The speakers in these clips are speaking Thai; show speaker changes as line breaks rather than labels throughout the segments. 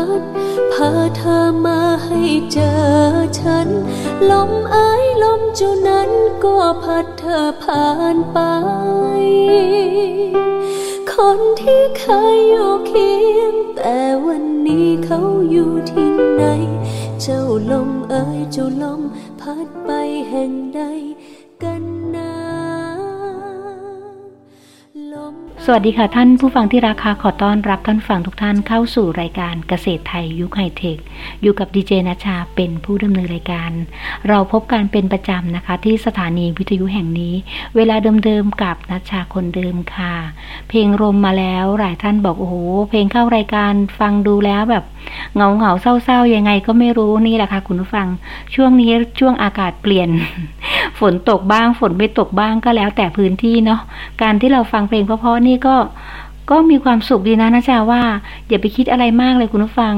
พัดพาเธอมาให้เจอฉัน ลมเอ้ยลมจ้านั้นก็พัดเธอผ่านไป คนที่เคยอยู่เคียง แต่วันนี้เขาอยู่ที่ไหน เจ้าลมเอ้ยเจ้าลมพัดไปแห่งใด
สวัสดีค่ะท่านผู้ฟังที่ราคาขอต้อนรับท่านฟังทุกท่านเข้าสู่รายการเกษตรไทยยุคไฮเทค อยู่กับดีเจนัชชาเป็นผู้ดำเนินรายการ เราพบกันเป็นประจำนะคะ ที่สถานีวิทยุแห่งนี้ เวลาเดิมๆกับนัชชาคนเดิมค่ะ เพลงรมมาแล้วหลายท่านบอกโอ้โหเพลงเข้ารายการฟังดูแล้วแบบเหงาเหงาเศร้าๆยังไงก็ไม่รู้นี่แหละค่ะคุณผู้ฟังช่วงนี้ช่วงอากาศเปลี่ยน ฝนตกบ้างฝนไม่ตกบ้างก็แล้วแต่พื้นที่เนาะการที่เราฟังเพลงเพราะๆนี่ก็ก็มีความสุขดีนะนะจ๊ะว่าอย่าไปคิดอะไรมากเลยคุณผู้ฟัง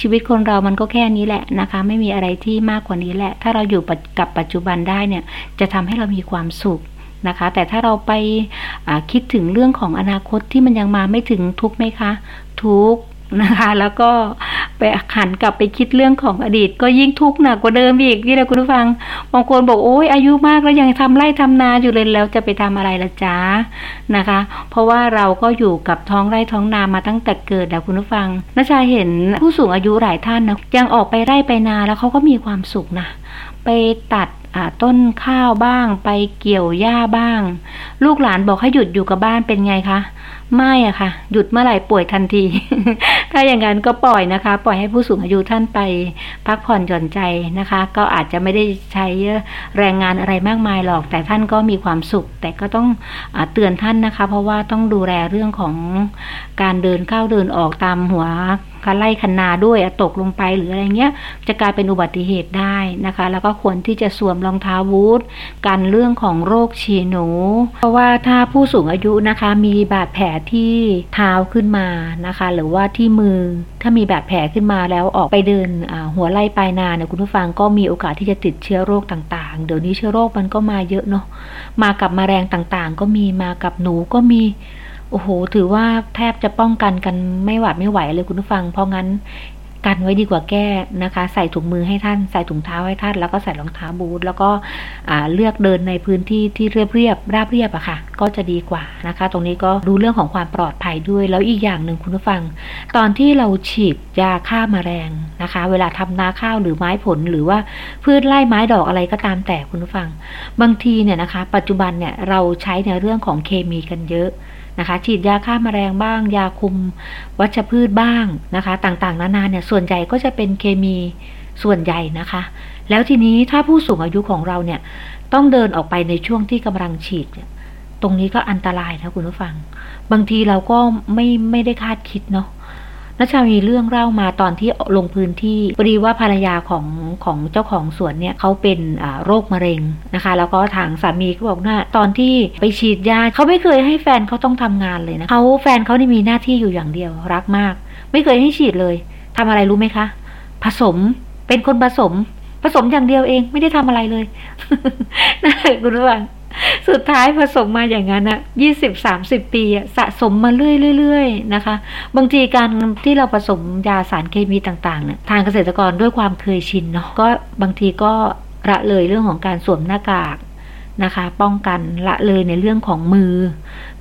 ชีวิตคนเรามันก็แค่นี้แหละนะคะ ไม่มีอะไรที่มากกว่านี้แหละ ถ้าเราอยู่กับปัจจุบันได้เนี่ย จะทำให้เรามีความสุขนะคะ แต่ถ้าเราไปคิดถึงเรื่องของอนาคตที่มันยังมาไม่ถึงทุกไหมคะ ทุก นะคะ แล้วก็ไปหันกลับไปคิดเรื่องของอดีต ก็ยิ่งทุกข์หนักกว่าเดิมอีกนี่แหละคุณผู้ฟังบางคนบอกโอ้ยอายุมากแล้วยังทำไร่ทำนาอยู่เลยแล้วจะไปทำอะไรละจ๊ะนะคะ เพราะว่าเราก็อยู่กับท้องไร่ท้องนามาตั้งแต่เกิดแล้วคุณผู้ฟังนชาเห็นผู้สูงอายุหลายท่านนะยังออกไปไร่ไปนาแล้วเขาก็มีความสุขนะไปตัด ต้นข้าวบ้าง ไปเกี่ยวหญ้าบ้าง ลูกหลานบอกให้หยุดอยู่กับบ้านเป็นไงคะไม่อะค่ะ หยุดเมื่อไหร่ป่วยทันที ถ้าอย่างนั้นก็ปล่อยนะคะ ปล่อยให้ผู้สูงอายุท่านไปพักผ่อนหย่อนใจนะคะ ก็อาจจะไม่ได้ใช้แรงงานอะไรมากมายหรอก แต่ท่านก็มีความสุข แต่ก็ต้องอเตือนท่านนะคะ เพราะว่าต้องดูแลเรื่องของการเดินเข้าเดินออกตามหัวคันไล่คันนาด้วยตกลงไปหรืออะไรเงี้ย จะกลายเป็นอุบัติเหตุได้นะคะ แล้วก็ควรที่จะสวมรองเท้าบูทกันเรื่องของโรคฉี่หนู เพราะว่าถ้าผู้สูงอายุนะคะมีบาดแผลที่เท้าขึ้นมานะคะ หรือว่าที่มือถ้ามีบาดแผลขึ้นมาแล้วออกไปเดินหัวไล่ปลายนาเนี่ยคุณผู้ฟังก็มีโอกาสที่จะติดเชื้อโรคต่างๆ เดี๋ยวนี้เชื้อโรคมันก็มาเยอะเนาะมากับมแมลงต่างๆ ก็มีมากับหนูก็มี โอ้โห ถือว่าแทบจะป้องกันกันไม่หวาดไม่ไหวเลยคุณผู้ฟัง เพราะงั้นกันไว้ดีกว่าแก้นะคะ ใส่ถุงมือให้ท่านใส่ถุงเท้าให้ท่าน แล้วก็ใส่รองเท้าบูทแล้วก็เลือกเดินในพื้นที่ที่เรียบเรียบราบเรียบอะค่ะ ก็จะดีกว่านะคะ ตรงนี้ก็ดูเรื่องของความปลอดภัยด้วย แล้วอีกอย่างหนึ่งคุณผู้ฟัง ตอนที่เราฉีดยาฆ่ามาแมลงนะคะ เวลาทำนาข้าวหรือไม้ผลหรือว่าพืชไร่ไม้ดอกอะไรก็ตามแต่คุณผู้ฟัง บางทีเนี่ยนะคะ ปัจจุบันเนี่ยเราใช้ในเรื่องของเคมีกันเยอะ นะคะ ฉีดยาฆ่ามาแมลงบ้าง ยาคุมวัชพืชบ้างนะคะ ต่างๆ นานาเนี่ยส่วนใหญ่ก็จะเป็นเคมีส่วนใหญ่นะคะ แล้วทีนี้ถ้าผู้สูงอายุของเราเนี่ยต้องเดินออกไปในช่วงที่กำลังฉีดเนี่ยตรงนี้ก็อันตรายนะคุณผู้ฟัง บางทีเราก็ไม่ไม่ได้คาดคิดเนาะ นัชชามีเรื่องเล่ามาตอนที่ลงพื้นที่พอดีว่าภรรยาของของเจ้าของสวนเนี่ยเขาเป็นโรคมะเร็งนะคะ แล้วก็ทางสามีก็บอกว่าตอนที่ไปฉีดยาเขาไม่เคยให้แฟนเขาต้องทำงานเลยนะเขาแฟนเขานี่มีหน้าที่อยู่อย่างเดียวรักมาก ไม่เคยให้ฉีดเลยทำอะไรรู้ไหมคะ ผสมเป็นคนผสม ผสมอย่างเดียวเองไม่ได้ทำอะไรเลยนะคุณผู้ฟัง สุดท้ายผสมมาอย่างนั้นอะยี่สิบสามสิบปีอะสะสมมาเรื่อยๆนะคะ บางทีการที่เราผสมยาสารเคมีต่างๆเนี่ยทางเกษตรกรด้วยความเคยชินเนาะก็บางทีก็ละเลยเรื่องของการสวมหน้ากากนะคะ ป้องกันละเลยในเรื่องของมือ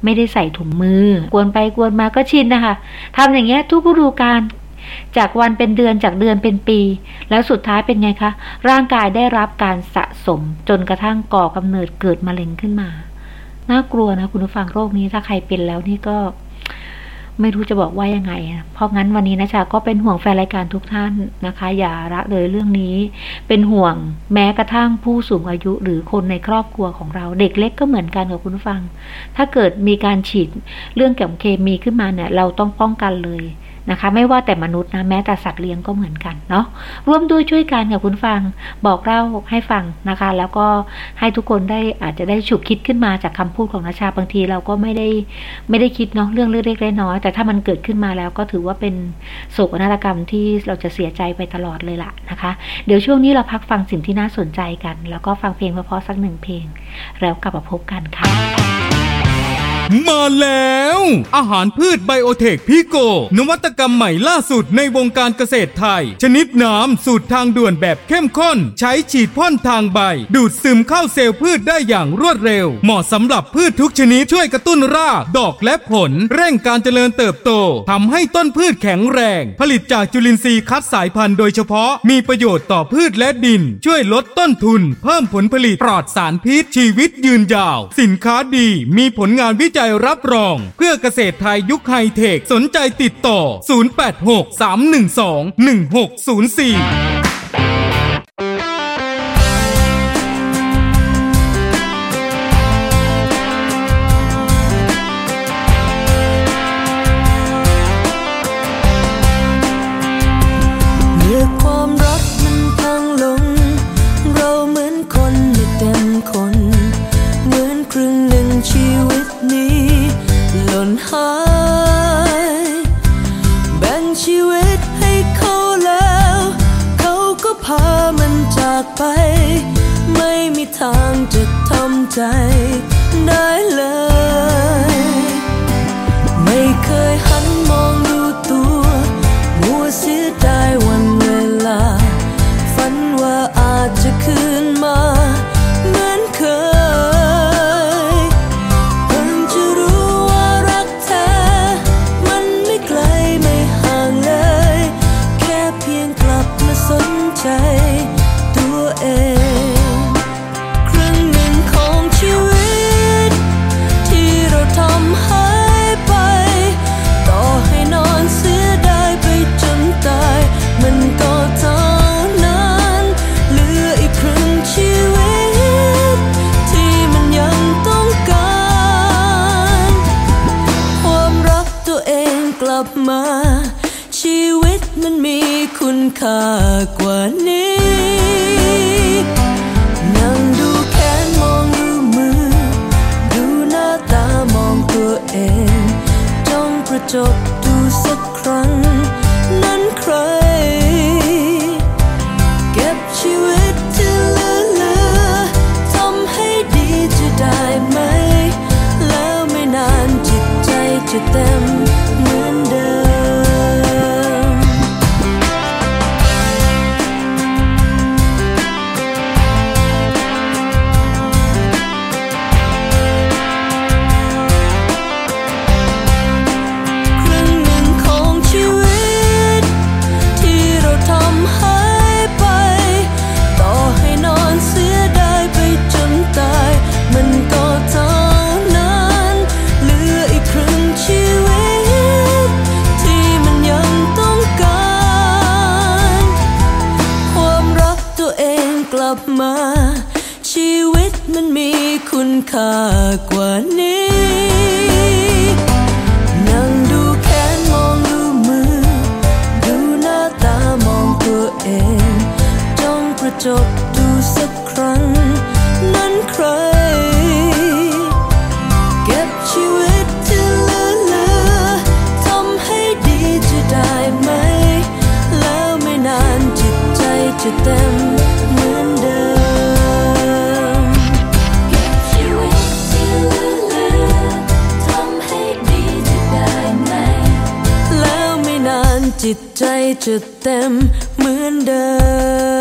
ไม่ได้ใส่ถุงมือกวนไปกวนมาก็ชินนะคะทำอย่างเงี้ยทุกฤดูกาล จากวันเป็นเดือนจากเดือนเป็นปี แล้วสุดท้ายเป็นไงคะ ร่างกายได้รับการสะสมจนกระทั่งก่อกำเนิดเกิดมะเร็งขึ้นมา น่ากลัวนะคุณผู้ฟังโรคนี้ถ้าใครเป็นแล้วนี่ก็ไม่รู้จะบอกว่ายังไง เพราะงั้นวันนี้นะชาก็เป็นห่วงแฟนรายการทุกท่านนะคะ อย่าละเลยเรื่องนี้ เป็นห่วงแม้กระทั่งผู้สูงอายุหรือคนในครอบครัวของเรา เด็กเล็กก็เหมือนกันกับคุณผู้ฟัง ถ้าเกิดมีการฉีดเรื่องเกี่ยวกับเคมีขึ้นมาเนี่ย เราต้องป้องกันเลย นะคะ ไม่ว่าแต่มนุษย์นะแม้แต่สัตว์เลี้ยงก็เหมือนกันเนาะร่วมด้วยช่วยกันกับคุณฟังบอกเล่าให้ฟังนะคะ แล้วก็ให้ทุกคนได้อาจจะได้ฉุกคิดขึ้นมาจากคำพูดของนาชาบางทีเราก็ไม่ได้ไม่ได้คิดเนาะเรื่องเล็กๆน้อยๆแต่ถ้ามันเกิดขึ้นมาแล้วก็ถือว่าเป็นโศกนาฏกรรมที่เราจะเสียใจไปตลอดเลยล่ะนะคะ เดี๋ยวช่วงนี้เราพักฟังสิ่งที่น่าสนใจกัน แล้วก็ฟังเพลงเพราะๆสักหนึ่งเพลง แล้วกลับมาพบกันค่ะ
มาแล้ว อาหารพืชไบโอเทคพิโก นวัตกรรมใหม่ล่าสุดในวงการเกษตรไทย ชนิดน้ำสูตรทางด่วนแบบเข้มข้น ใช้ฉีดพ่นทางใบ ดูดซึมเข้าเซลล์พืชได้อย่างรวดเร็ว เหมาะสำหรับพืชทุกชนิดช่วยกระตุ้นรากดอกและผล เร่งการเจริญเติบโตทำให้ต้นพืชแข็งแรง ผลิตจากจุลินทรีย์คัดสายพันธุ์โดยเฉพาะมีประโยชน์ต่อพืชและดิน ช่วยลดต้นทุน เพิ่มผลผลิตปลอดสารพิษชีวิตยืนยาว สินค้าดีมีผลงานวิจัยรับรอง เพื่อเกษตรไทยยุคไฮเทค สนใจติดต่อ 0863121604
ใจ จ้องกดูสักครั้ง นั้นใคร เก็บชีวิตที่เหลือเหลือทำให้ดีจะได้ไหม แล้วไม่นานจิตใจจะเต็ม คุณค่ากว่านี้นั่งดูแขนมอง ตใจจ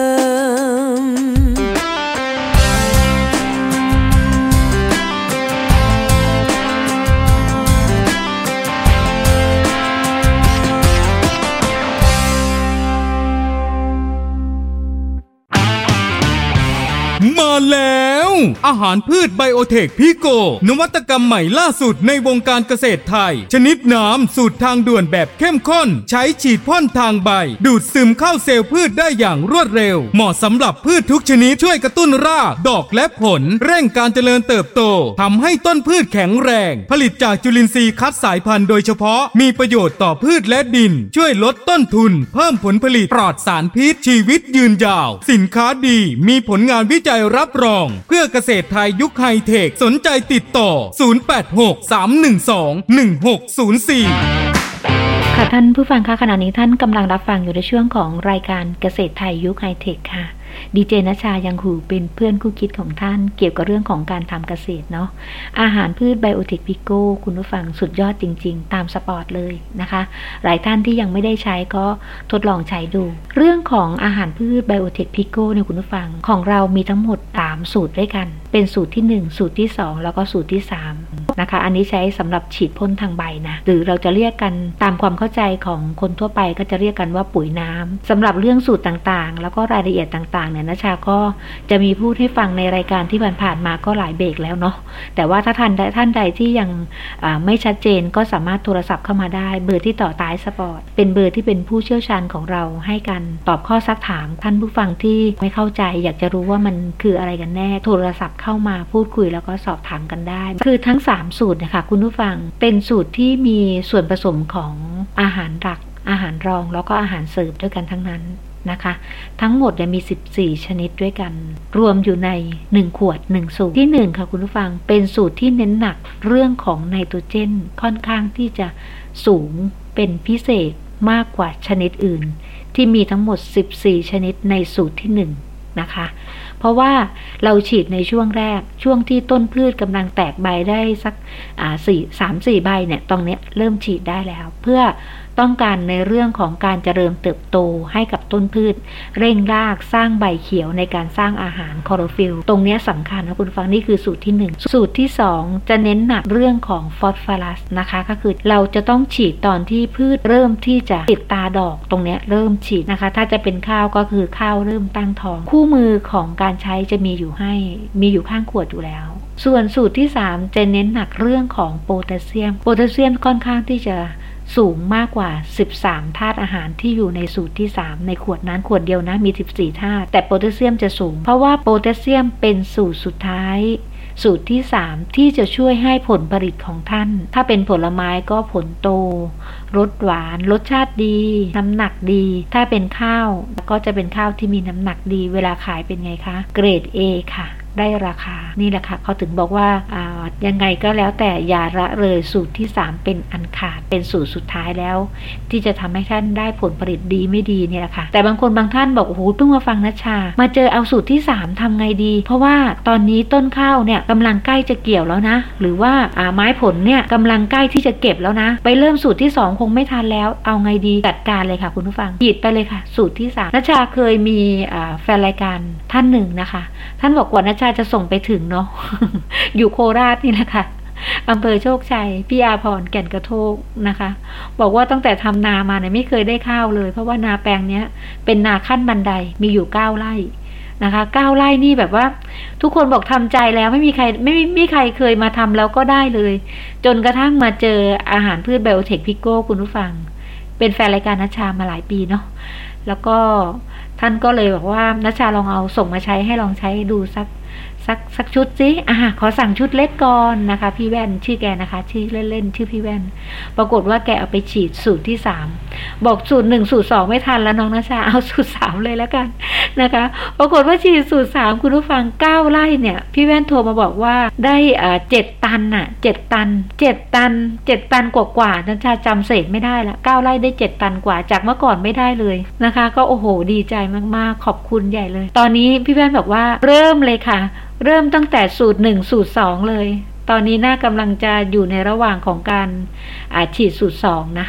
อาหา
รพืชไบโอเทคพิโก นวัตกรรมใหม่ล่าสุดในวงการเกษตรไทย ชนิดน้ำสูตรทางด่วนแบบเข้มข้น ใช้ฉีดพ่นทางใบ ดูดซึมเข้าเซลล์พืชได้อย่างรวดเร็ว เหมาะสำหรับพืชทุกชนิดช่วยกระตุ้นรากดอกและผล เร่งการเจริญเติบโตทำให้ต้นพืชแข็งแรง ผลิตจากจุลินทรีย์คัดสายพันธุ์โดยเฉพาะมีประโยชน์ต่อพืชและดิน ช่วยลดต้นทุน เพิ่มผลผลิตปลอดสารพิษชีวิตยืนยาว สินค้าดีมีผลงานวิจัยรับรอง เพื่อเกเกษตรไทยยุคไฮเทค สนใจติดต่อ 0863121604
ค่ะท่านผู้ฟังคะขณะนี้ท่านกำลังรับฟังอยู่ในช่วงของรายการเกษตรไทยยุคไฮเทคค่ะ ดีเจนัชชายังอยู่เป็นเพื่อนคู่คิดของท่าน เกี่ยวกับเรื่องของการทำเกษตรเนาะอาหารพืชไบโอเทคพิโก้คุณผู้ฟังสุดยอดจริง ๆ ตาม spot เลยนะคะ หลายท่านที่ยังไม่ได้ใช้ก็ทดลองใช้ดู เรื่องของอาหารพืชไบโอเทคพิโก้เนี่ยคุณผู้ฟังของเรามีทั้งหมด 3 สูตรด้วยกัน เป็นสูตรที่ 1 สูตรที่ 2 แล้วก็สูตรที่ 3 นะคะ อันนี้ใช้สำหรับฉีดพ่นทางใบนะหรือเราจะเรียกกันตามความเข้าใจของคนทั่วไปก็จะเรียกกันว่าปุ๋ยน้ำสำหรับเรื่องสูตรต่างๆ แล้วก็รายละเอียดต่างๆเนี่ยนัชชาก็จะมีพูดให้ฟังในรายการที่ผ่านๆมาก็หลายเบรกแล้วเนาะแต่ว่าถ้าท่านท่านใดที่ยังไม่ชัดเจนก็สามารถโทรศัพท์เข้ามาได้ เบอร์ที่ต่อท้าย spot เป็นเบอร์ที่เป็นผู้เชี่ยวชาญของเราให้การตอบข้อซักถาม ท่านผู้ฟังที่ไม่เข้าใจ อยากจะรู้ว่ามันคืออะไรกันแน่ โทรศัพท์เข้ามาพูดคุยแล้วก็สอบถามกันได้ คือทั้ง 3 สูตรนะคะคุณผู้ฟังเป็นสูตรที่มีส่วนผสมของอาหารหลักอาหารรองแล้วก็อาหารเสริมด้วยกันทั้งนั้น นะคะ ทั้งหมดเนี่ยมี 14 ชนิดด้วยกัน รวมอยู่ใน 1 ขวด 1 สูตรที่ 1 ค่ะคุณผู้ฟังเป็นสูตรที่เน้นหนักเรื่องของไนโตรเจนค่อนข้างที่จะสูงเป็นพิเศษมากกว่าชนิดอื่น ที่มีทั้งหมด 14 ชนิดในสูตรที่ 1นะคะ เพราะว่าเราฉีดในช่วงแรกช่วงที่ต้นพืชกำลังแตกใบได้สักสี่สามสี่ใบเนี่ยตรงนี้เริ่มฉีดได้แล้ว เพื่อ ต้องการในเรื่องของการเจริญเติบโตให้กับต้นพืช เร่งรากสร้างใบเขียวในการสร้างอาหารคอโรฟิลตรงนี้สำคัญนะคุณฟังนี่คือสูตรที่ 1 สูตรที่ 2 จะเน้นหนักเรื่องของฟอสฟอรัสนะคะ ก็คือเราจะต้องฉีดตอนที่พืชเริ่มที่จะติดตาดอกตรงนี้เริ่มฉีดนะคะ ถ้าจะเป็นข้าวก็คือข้าวเริ่มตั้งท้อง คู่มือของการใช้จะมีอยู่ให้มีอยู่ข้างขวดอยู่แล้วส่วนสูตรที่ 3 จะเน้นหนักเรื่องของโพแทสเซียม โพแทสเซียมค่อนข้างที่จะ สูงมากกว่า 13 ธาตุอาหารที่อยู่ในสูตรที่ 3 ในขวดนั้นขวดเดียวนะมี 14 ธาตุแต่โพแทสเซียมจะสูง เพราะว่าโพแทสเซียมเป็นสูตรสุดท้าย สูตรที่ 3 ที่จะช่วยให้ผลผลิตของท่าน ถ้าเป็นผลไม้ก็ผลโตรสหวาน รสชาติดี น้ำหนักดี ถ้าเป็นข้าวก็จะเป็นข้าวที่มีน้ำหนักดี เวลาขายเป็นไงคะ เกรด A ค่ะ ได้ราคา นี่แหละค่ะเขาถึงบอกว่าายังไงก็แล้วแต่อย่าละเลยสูตรที่ 3 เป็นอันขาดเป็นสูตรสุดท้ายแล้ว ที่จะทำให้ท่านได้ผลผลิตดีไม่ดีเนี่ยแหละค่ะ แต่บางคนบางท่านบอกโอ้โหเพิ่งมาฟังนัชชา มาเจอเอาสูตรที่ 3ทำไงดี เพราะว่าตอนนี้ต้นข้าวเนี่ยกำลังใกล้จะเกี่ยวแล้วนะ หรือว่าาไม้ผลเนี่ยกำลังใกล้ที่จะเก็บแล้วนะ ไปเริ่มสูตรที่ 2 คงไม่ทันแล้วเอาไงดีจัดการเลยค่ะ คุณผู้ฟังหยิดไปเลยค่ะ สูตรที่3นัชชาเคยมีแฟนรายการท่านหนึ่งนะคะ ท่านบอกว่านัชชาจะส่งไปถึงเนาะอยู่โคราชนี่แหละค่ะอำเภอโชคชัยพี่อาพรแก่นกระโทกนะคะ บอกว่าตั้งแต่ทำนามาเนี่ยไม่เคยได้ข้าวเลย เพราะว่านาแปลงเนี้ยเป็นนาขั้นบันไดมีอยู่เก้าไร่นะคะเก้าไร่นี่แบบว่า ทุกคนบอกทำใจแล้วไม่มีใครไม่ไม่มีใครเคยมาทำแล้วก็ได้เลย จนกระทั่งมาเจออาหารพืชไบโอเทคพิโก้คุณผู้ฟัง เป็นแฟนรายการนัชชามาหลายปีเนาะแล้วก็ท่านก็เลยบอกว่านัชชาลองเอาส่งมาใช้ให้ลองใช้ดูสัก สักสักชุดสิอ่าขอสั่งชุดเล็กก่อนนะคะ พี่แว่นชื่อแกนะคะ ชื่อเล่นๆชื่อพี่แว่น ปรากฏว่าแกเอาไปฉีดสูตรที่สามบอกสูตรหนึ่งสูตรสองไม่ทันแล้วน้องนาชาเอาสูตรสามเลยแล้วกันนะคะ ปรากฏว่าฉีดสูตรสามคุณผู้ฟังเก้าไร่เนี่ย พี่แว่นโทรมาบอกว่าได้เจ็ดตันน่ะเจ็ดตันเจ็ดตันเจ็ดตันกว่ากว่านาชาจำเศษไม่ได้ละเก้าไร่ได้เจ็ดตันกว่าจากเมื่อก่อนไม่ได้เลยนะคะ ก็โอ้โหดีใจมากๆ ขอบคุณใหญ่เลย ตอนนี้พี่แว่นบอกว่าเริ่มเลยค่ะเริ่มตั้งแต่สูตรหนึ่งสูตรสองเลย ตอนนี้น่ากำลังจะอยู่ในระหว่างของการฉีดสูตรสองนะ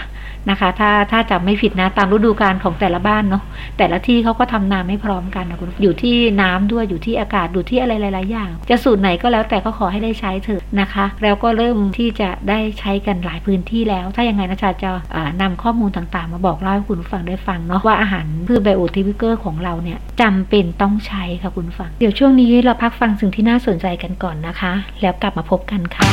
นะคะ ถ้าถ้าจำไม่ผิดนะตามฤดูกาลของแต่ละบ้านเนาะแต่ละที่เขาก็ทำนาไม่พร้อมกันนะคุณอยู่ที่น้ำด้วยอยู่ที่อากาศอยู่ที่อะไรหลาย ๆ อย่าง จะสูตรไหนก็แล้วแต่ก็ขอให้ได้ใช้เถอะนะคะ แล้วก็เริ่มที่จะได้ใช้กันหลายพื้นที่แล้ว ถ้ายังไงนะชาจะนำข้อมูลต่างๆ มาบอกเล่าให้คุณฟังได้ฟังเนาะว่าอาหารพืชไบโอทิวิเกอร์ของเราเนี่ยจำเป็นต้องใช้ค่ะคุณฟัง เดี๋ยวช่วงนี้เราพักฟังสิ่งที่น่าสนใจกันก่อนนะคะ แล้วกลับมาพบกันค่ะ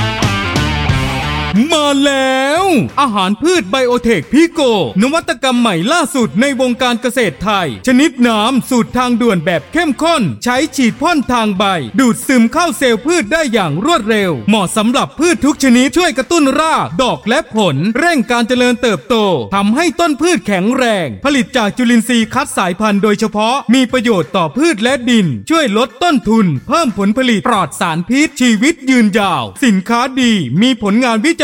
มาแล้ว อาหารพืชไบโอเทคพิโก นวัตกรรมใหม่ล่าสุดในวงการเกษตรไทย ชนิดน้ำสูตรทางด่วนแบบเข้มข้น ใช้ฉีดพ่นทางใบ ดูดซึมเข้าเซลล์พืชได้อย่างรวดเร็ว เหมาะสำหรับพืชทุกชนิดช่วยกระตุ้นราก ดอกและผล เร่งการเจริญเติบโตทำให้ต้นพืชแข็งแรง ผลิตจากจุลินทรีย์คัดสายพันธุ์โดยเฉพาะมีประโยชน์ต่อพืชและดิน ช่วยลดต้นทุน เพิ่มผลผลิตปลอดสารพิษชีวิตยืนยาว สินค้าดีมีผลงานวิจัย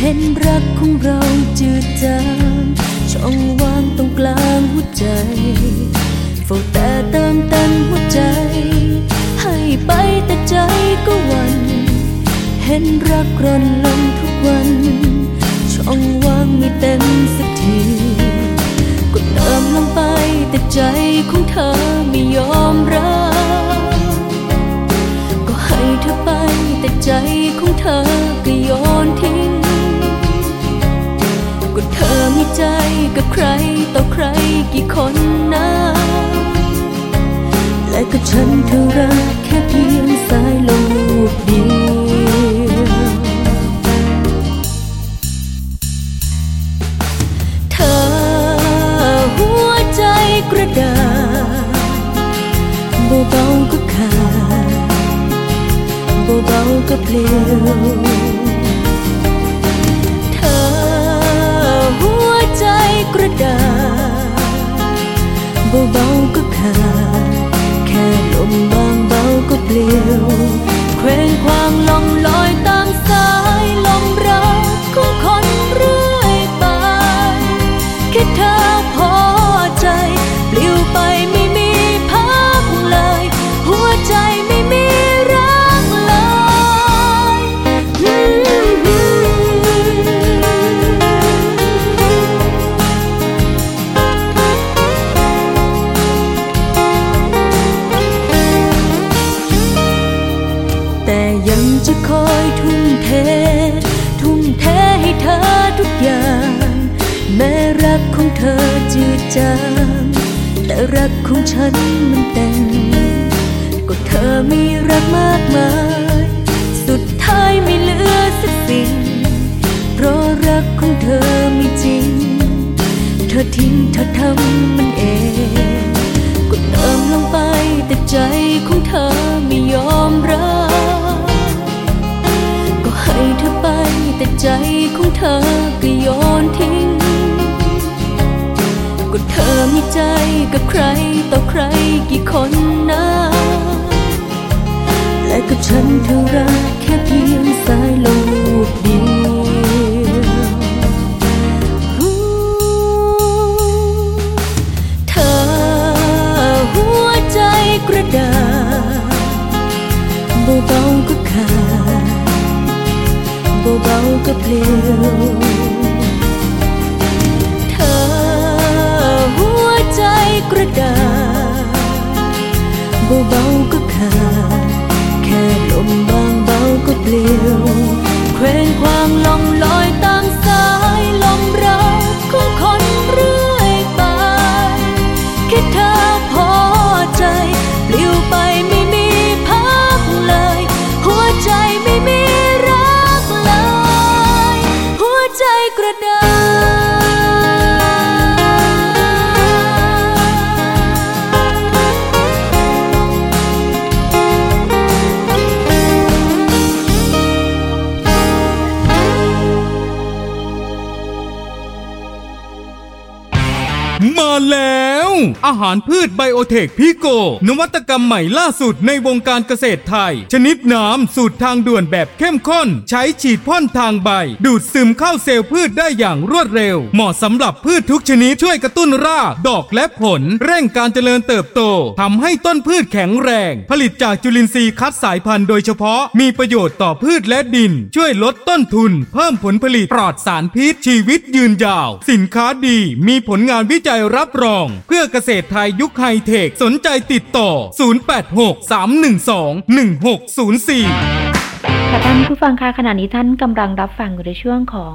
เห็
นรักของเราจืดจางช่องว่างตรงกลางหัวใจเฝ้าแต่เติมเต็มหัวใจ ให้ไปแต่ใจก็วัน เห็นรักร่อนลงทุกวัน ช่องว่างไม่เต็มสักทีก็เติมลงไปแต่ใจของเธอไม่ยอมรับก็ให้เธอไปแต่ใจ เธอมีใจกับใครต่อใครกี่คนนะและก็ฉันเธอรักแค่เพียงสายลมูกเดียวเธอหัวใจกระดาษเบาๆก็ขาดเบาๆก็เปลี่ยว เธอมีรักมากมาย สุดท้ายไม่เหลือสักสิ่ง เพราะรักของเธอมีจริง เธอทิ้งเธอทำมันเองก็เติมลงไปแต่ใจของเธอไม่ยอมรับ ก็ให้เธอไปแต่ใจของเธอก็โยนทิ้งก็เธอมีใจกับใครต่อใครกี่คนนะ และก็ฉันเธอรักแค่เพียงสายลมเดียวเธอหัวใจกระดาษเบาๆก็ขาดเบาๆก็เปลี่ยวเธอหัวใจกระดาษเบา อาหา
รพืชไบโอเทคพีโก นวัตกรรมใหม่ล่าสุดในวงการเกษตรไทย ชนิดน้ำสูตรทางด่วนแบบเข้มข้น ใช้ฉีดพ่นทางใบ ดูดซึมเข้าเซลล์พืชได้อย่างรวดเร็ว เหมาะสำหรับพืชทุกชนิดช่วยกระตุ้นรากดอกและผล เร่งการเจริญเติบโตทำให้ต้นพืชแข็งแรง ผลิตจากจุลินทรีย์คัดสายพันธุ์โดยเฉพาะมีประโยชน์ต่อพืชและดิน ช่วยลดต้นทุน เพิ่มผลผลิตปลอดสารพิษชีวิตยืนยาว สินค้าดีมีผลงานวิจัยรับรอง เพื่อเกษตรไทยยุคไฮเทค สนใจติดต่อ 086 312 1604
ค่ะท่านผู้ฟังคะขณะนี้ท่านกำลังรับฟังอยู่ในช่วงของ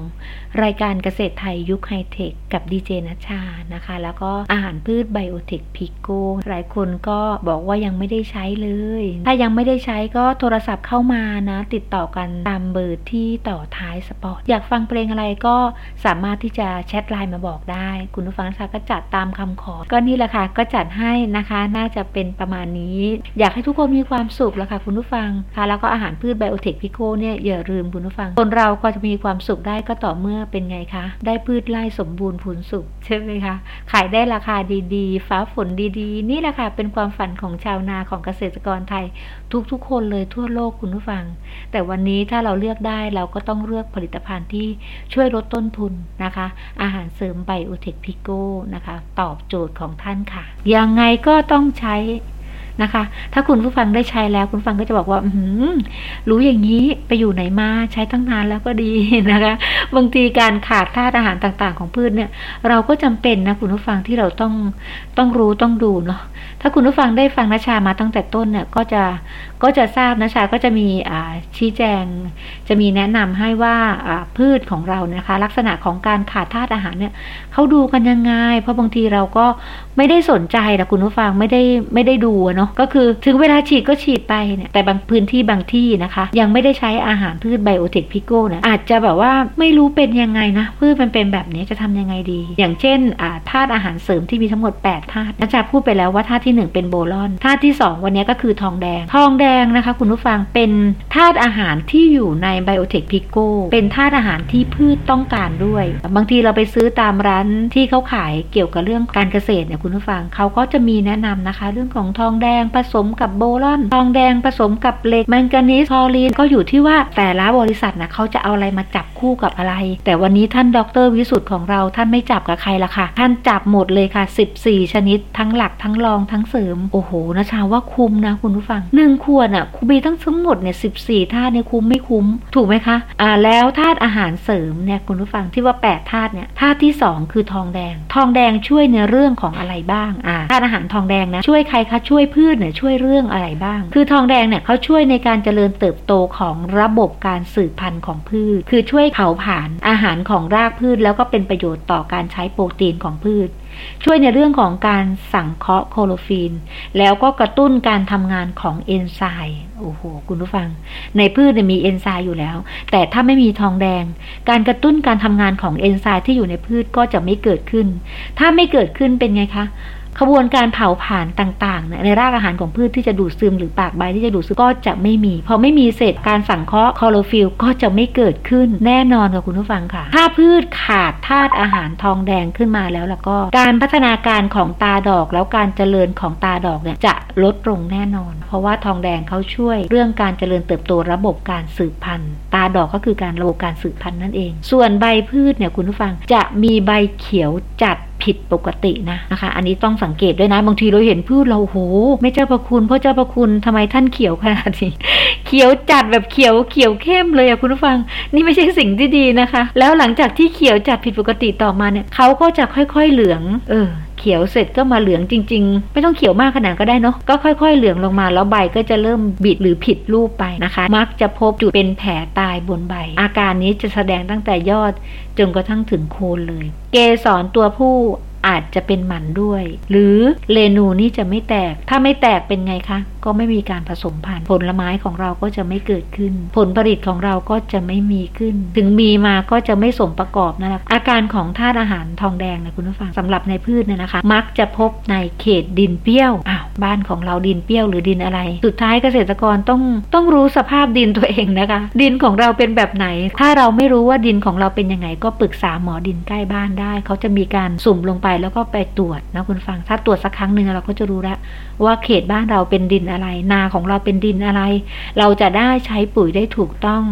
รายการเกษตรไทยยุคไฮเทคกับดีเจนัชชานะคะ แล้วก็อาหารพืชไบโอเทคพิโกหลายคนก็บอกว่ายังไม่ได้ใช้เลย ถ้ายังไม่ได้ใช้ก็โทรศัพท์เข้ามานะ ติดต่อกันตามเบอร์ที่ต่อท้าย spot อยากฟังเพลงอะไรก็สามารถที่จะแชทไลน์มาบอกได้ คุณผู้ฟังนัชชาก็จัดตามคำขอ ก็นี่แหละค่ะก็จัดให้นะคะ น่าจะเป็นประมาณนี้ อยากให้ทุกคนมีความสุขแล้วค่ะคุณผู้ฟังค่ะแล้วก็อาหารพืชไบโอเทคพิโกเนี่ยอย่าลืมคุณผู้ฟังคนเราก็จะมีความสุขได้ก็ต่อเมื่อเป็นไงคะ ได้พืชไร่สมบูรณ์ผลสุขใช่ไหมคะ ขายได้ราคาดีๆ ฟ้าฝนดีๆ นี่แหละค่ะเป็นความฝันของชาวนาของเกษตรกรไทย ทุกๆ คนเลยทั่วโลกคุณผู้ฟัง แต่วันนี้ถ้าเราเลือกได้เราก็ต้องเลือกผลิตภัณฑ์ที่ช่วยลดต้นทุนนะคะ อาหารเสริมไบโอเทคพิโกนะคะ ตอบโจทย์ของท่านค่ะ ยังไงก็ต้องใช้ นะคะ ถ้าคุณผู้ฟังได้ใช้แล้ว คุณฟังก็จะบอกว่าอืรู้อย่างนี้ไปอยู่ไหนมาใช้ตั้งนานแล้วก็ดีนะคะ บางทีการขาดธาตุอาหารต่างๆ ของพืชเนี่ย เราก็จำเป็นนะคุณผู้ฟังที่เราต้องต้องรู้ต้องดูเนาะ ถ้าคุณผู้ฟังได้ฟังนชามาตั้งแต่ต้นเนี่ยก็จะก็จะทราบนชาก็จะมีชี้แจง จะมีแนะนำให้ว่าพืชของเรานะคะ ลักษณะของการขาดธาตุอาหารเนี่ยเขาดูกันยังไง เพราะบางทีเราก็ไม่ได้สนใจนะคุณผู้ฟังไม่ได้ไม่ได้ดูเนาะก็คือถึงเวลาฉีดก็ฉีดไปเนี่ยแต่บางพื้นที่บางที่นะคะ ยังไม่ได้ใช้อาหารพืชไบโอเทคพิโก้นะอาจจะแบบว่าไม่รู้เป็นยังไงนะพืชมันเป็นแบบนี้จะทำยังไงดี อย่างเช่นธาตุอาหารเสริมที่มีทั้งหมด8ธาตุนะจ๊ะพูดไปแล้วว่าธาตุที่1 เป็นโบลอนธาตุที่ 2 วันนี้ก็คือทองแดง ทองแดงนะคะ คุณผู้ฟังเป็นธาตุอาหารที่อยู่ในไบโอเทคพิโกเป็นธาตุอาหารที่พืชต้องการด้วย บางทีเราไปซื้อตามร้านที่เขาขายเกี่ยวกับเรื่องการเกษตรเนี่ยคุณผู้ฟังเขาก็จะมีแนะนำนะคะ เรื่องของทองแดงผสมกับโบรอน ทองแดงผสมกับเหล็กแมงกานีสคลอรีนก็อยู่ที่ว่าแต่ละบริษัทนะเขาจะเอาอะไรมาจับคู่กับอะไร แต่วันนี้ท่านดรวิสุทธ์ของเราท่านไม่จับกับใครละค่ะ ท่านจับหมดเลยค่ะ 14 ชนิดทั้งหลักทั้งรองทั้งเสริม โอ้โหนะชาว่าคุ้มนะคุณผู้ฟังหนึ่งขวดอะคุมีทั้งทั้งหมดเนี่ยสิบสี่ธาตุเนี่ยคุ้มไม่คุ้ม ถูกไหมคะอ่าแล้วธาตุอาหารเสริมเนี่ยคุณผู้ฟังที่ว่า8ธาตุเนี่ยธาตุที่2คือทองแดง ทองแดงช่วยในเรื่องของอะไรบ้างอ่าธาตุอาหารทองแดงนะช่วยใครคะช่วยพืชเนี่ยช่วยเรื่องอะไรบ้าง คือทองแดงเนี่ยเขาช่วยในการเจริญเติบโตของระบบการสืบพันธุ์ของพืช คือช่วยเผาผลาญอาหารของรากพืช แล้วก็เป็นประโยชน์ต่อการใช้โปรตีนของพืช ช่วยในเรื่องของการสังเคราะห์โคโลฟีน แล้วก็กระตุ้นการทำงานของเอนไซม์โอ้โห คุณผู้ฟัง ในพืชมีเอนไซม์อยู่แล้ว แต่ถ้าไม่มีทองแดง การกระตุ้นการทำงานของเอนไซม์ที่อยู่ในพืชก็จะไม่เกิดขึ้น ถ้าไม่เกิดขึ้นเป็นไงคะ ขบวนการเผาผลาญต่างๆ ในรากอาหารของพืชที่จะดูดซึมหรือปากใบที่จะดูดซึมก็จะไม่มี พอไม่มีเศษการสังเคราะห์คลอโรฟิลก็จะไม่เกิดขึ้นแน่นอนกับคุณผู้ฟังค่ะ ถ้าพืชขาดธาตุอาหารทองแดงขึ้นมาแล้วแล้วก็การพัฒนาการของตาดอกแล้วการเจริญของตาดอกเนี่ยจะลดลงแน่นอน เพราะว่าทองแดงเขาช่วย เรื่องการเจริญเติบโตระบบการสืบพันธุ์ ตาดอกก็คือการระบบการสืบพันธุ์นั่นเอง ส่วนใบพืชเนี่ยคุณผู้ฟังจะมีใบเขียวจัด ผิดปกตินะนะคะ อันนี้ต้องสังเกตด้วยนะ บางทีเราเห็นพืชเราโหไม่เจ้าประคุณเพราะเจ้าประคุณทำไมท่านเขียวขนาดนี้เขียวจัดแบบเขียวเขียวเข้มเลยอะคุณผู้ฟัง นี่ไม่ใช่สิ่งที่ดีนะคะ แล้วหลังจากที่เขียวจัดผิดปกติต่อมาเนี่ยเขาก็จะค่อยๆเหลือง เออ เขียวเสร็จก็มาเหลืองจริง ๆ ไม่ต้องเขียวมากขนาดก็ได้เนาะก็ค่อย ๆ เหลืองลงมาแล้วใบก็จะเริ่มบิดหรือผิดรูปไปนะคะ มักจะพบจุดเป็นแผลตายบนใบ อาการนี้จะแสดงตั้งแต่ยอดจนกระทั่งถึงโคนเลย เกสรตัวผู้ อาจจะเป็นหมันด้วย หรือเลนูนี่จะไม่แตก ถ้าไม่แตกเป็นไงคะ ก็ไม่มีการผสมพันธุ์ผลไม้ของเราก็จะไม่เกิดขึ้น ผลผลิตของเราก็จะไม่มีขึ้น ถึงมีมาก็จะไม่สมประกอบนะคะอาการของธาตุอาหารทองแดงนะคุณผู้ฟังสำหรับในพืชเนี่ยนะคะ มักจะพบในเขตดินเปรี้ยวอ้าว บ้านของเราดินเปรี้ยวหรือดินอะไร สุดท้ายเกษตรกรต้องต้องรู้สภาพดินตัวเองนะคะ ดินของเราเป็นแบบไหน ถ้าเราไม่รู้ว่าดินของเราเป็นยังไง ก็ปรึกษาหมอดินใกล้บ้านได้ เขาจะมีการสุ่มลงไปแล้วก็ไปตรวจนะคุณฟัง ถ้าตรวจสักครั้งหนึ่งเราก็จะรู้แล้วว่าเขตบ้านเราเป็นดินอะไร นาของเราเป็นดินอะไร เราจะได้ใช้ปุ๋ยได้ถูกต้อง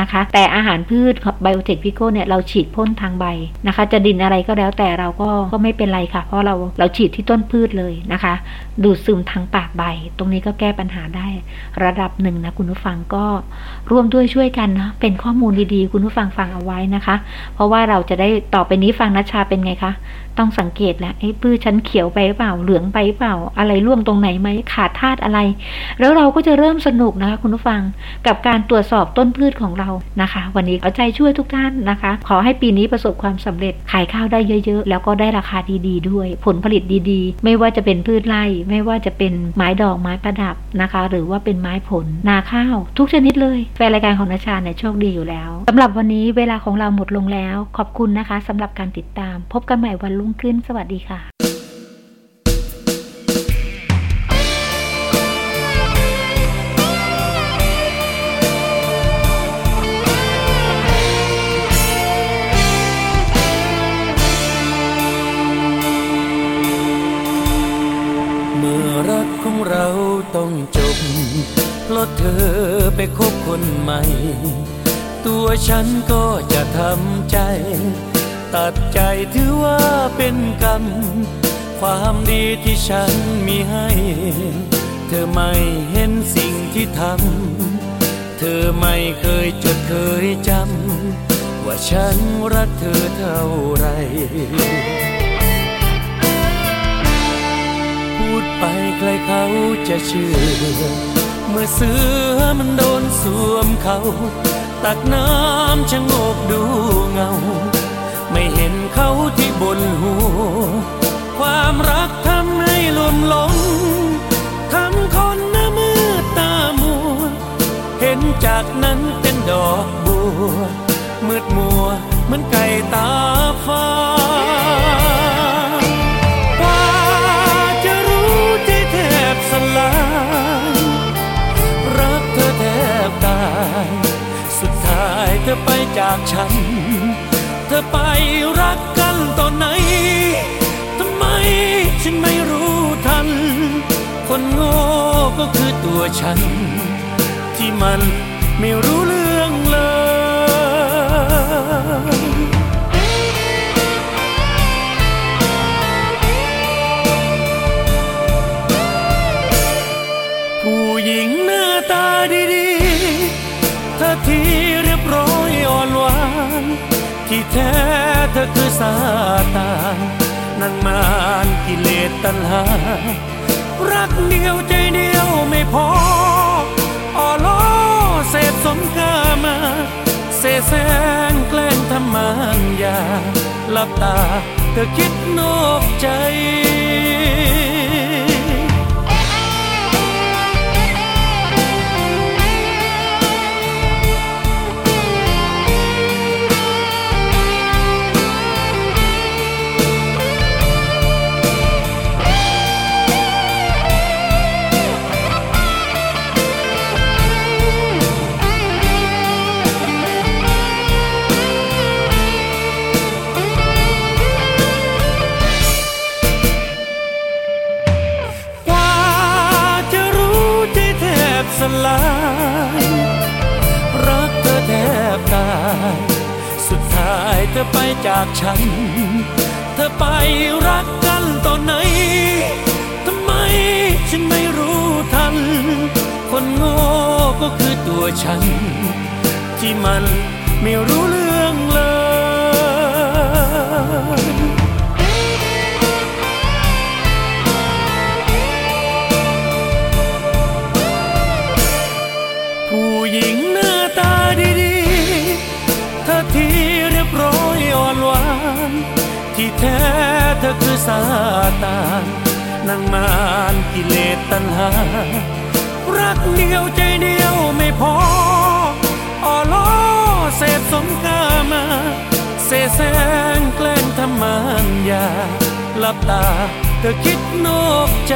นะคะ แต่อาหารพืชไบโอเทคพิโกเนี่ยเราฉีดพ่นทางใบนะคะ จะดินอะไรก็แล้วแต่เราก็ก็ไม่เป็นไรค่ะ เพราะเราเราฉีดที่ต้นพืชเลยนะคะ ดูดซึมทางปากใบ ตรงนี้ก็แก้ปัญหาได้ระดับหนึ่งนะคุณผู้ฟังก็ร่วมด้วยช่วยกันนะเป็นข้อมูลดีๆ คุณผู้ฟังฟังเอาไว้นะคะ เพราะว่าเราจะได้ต่อไปนี้ฟังนัชชาเป็นไงคะ ต้องสังเกตแล้วไอ้พืชฉันเขียวไปเปล่าเหลืองไปเปล่า อะไรร่วงตรงไหนไหมขาดธาตุอะไร แล้วเราก็จะเริ่มสนุกนะคะ คุณผู้ฟังกับการตรวจสอบต้นพืชของเรานะคะ วันนี้เอาใจช่วยทุกท่านนะคะ ขอให้ปีนี้ประสบความสำเร็จขายข้าวได้เยอะๆ แล้วก็ได้ราคาดีๆ ด้วย ผลผลิตดีๆ ไม่ว่าจะเป็นพืชไร่ ไม่ว่าจะเป็นไม้ดอกไม้ประดับนะคะ หรือว่าเป็นไม้ผลนาข้าว ทุกชนิดเลยแฟนรายการของนาชาเนี่ยโชคดีอยู่แล้วสำหรับวันนี้เวลาของเราหมดลงแล้ว ขอบคุณนะคะสำหรับการติดตาม พบกันใหม่วันรุ่งขึ้น สวัสดีค่ะ
เมื่อรักของเราต้องจบเพราะเธอไปคบคนใหม่ ตัวฉันก็จะทำใจ ตัดใจถือว่าเป็นกรรม ความดีที่ฉันมีให้ เธอไม่เห็นสิ่งที่ทำ เธอไม่เคยจดเคยจำ ว่าฉันรักเธอเท่าไร พูดไปใครเขาจะเชื่อ เมื่อเสือมันโดนสวมเขา ตักน้ำชะโงกดูเงา ไม่เห็นเขาที่บนหัว ความรักทำให้ลวมหลงทำคนหน้ามืดตามัว เห็นจากนั้นเป็นดอกบัว มืดมัวเหมือนไก่ตาฟ้ากว่าจะรู้ใจแทบสลายรักเธอแทบตายสุดท้ายเธอไปจากฉัน อไปรักกันตอนไหน ทำไมฉันไม่รู้ทัน คนโง่ก็คือตัวฉัน ที่มันไม่รู้เรื่อง ที่แท้เธอคือซาตานนั่งมานกิเลสตัณหา รักเดียวใจเดียวไม่พออ่อล้อเสพสมกามา เสแสร้งแกล้งทำมันยาหลับตาเธอคิดนอกใจ ที่แท้เธอคือซาตานนั่งมารกิเลสตัณหา รักเดียวใจเดียวไม่พออ่อล้อเสพสมกามา เสแสร้งแกล้งทำมานยาหลับตาเธอคิดนอกใจ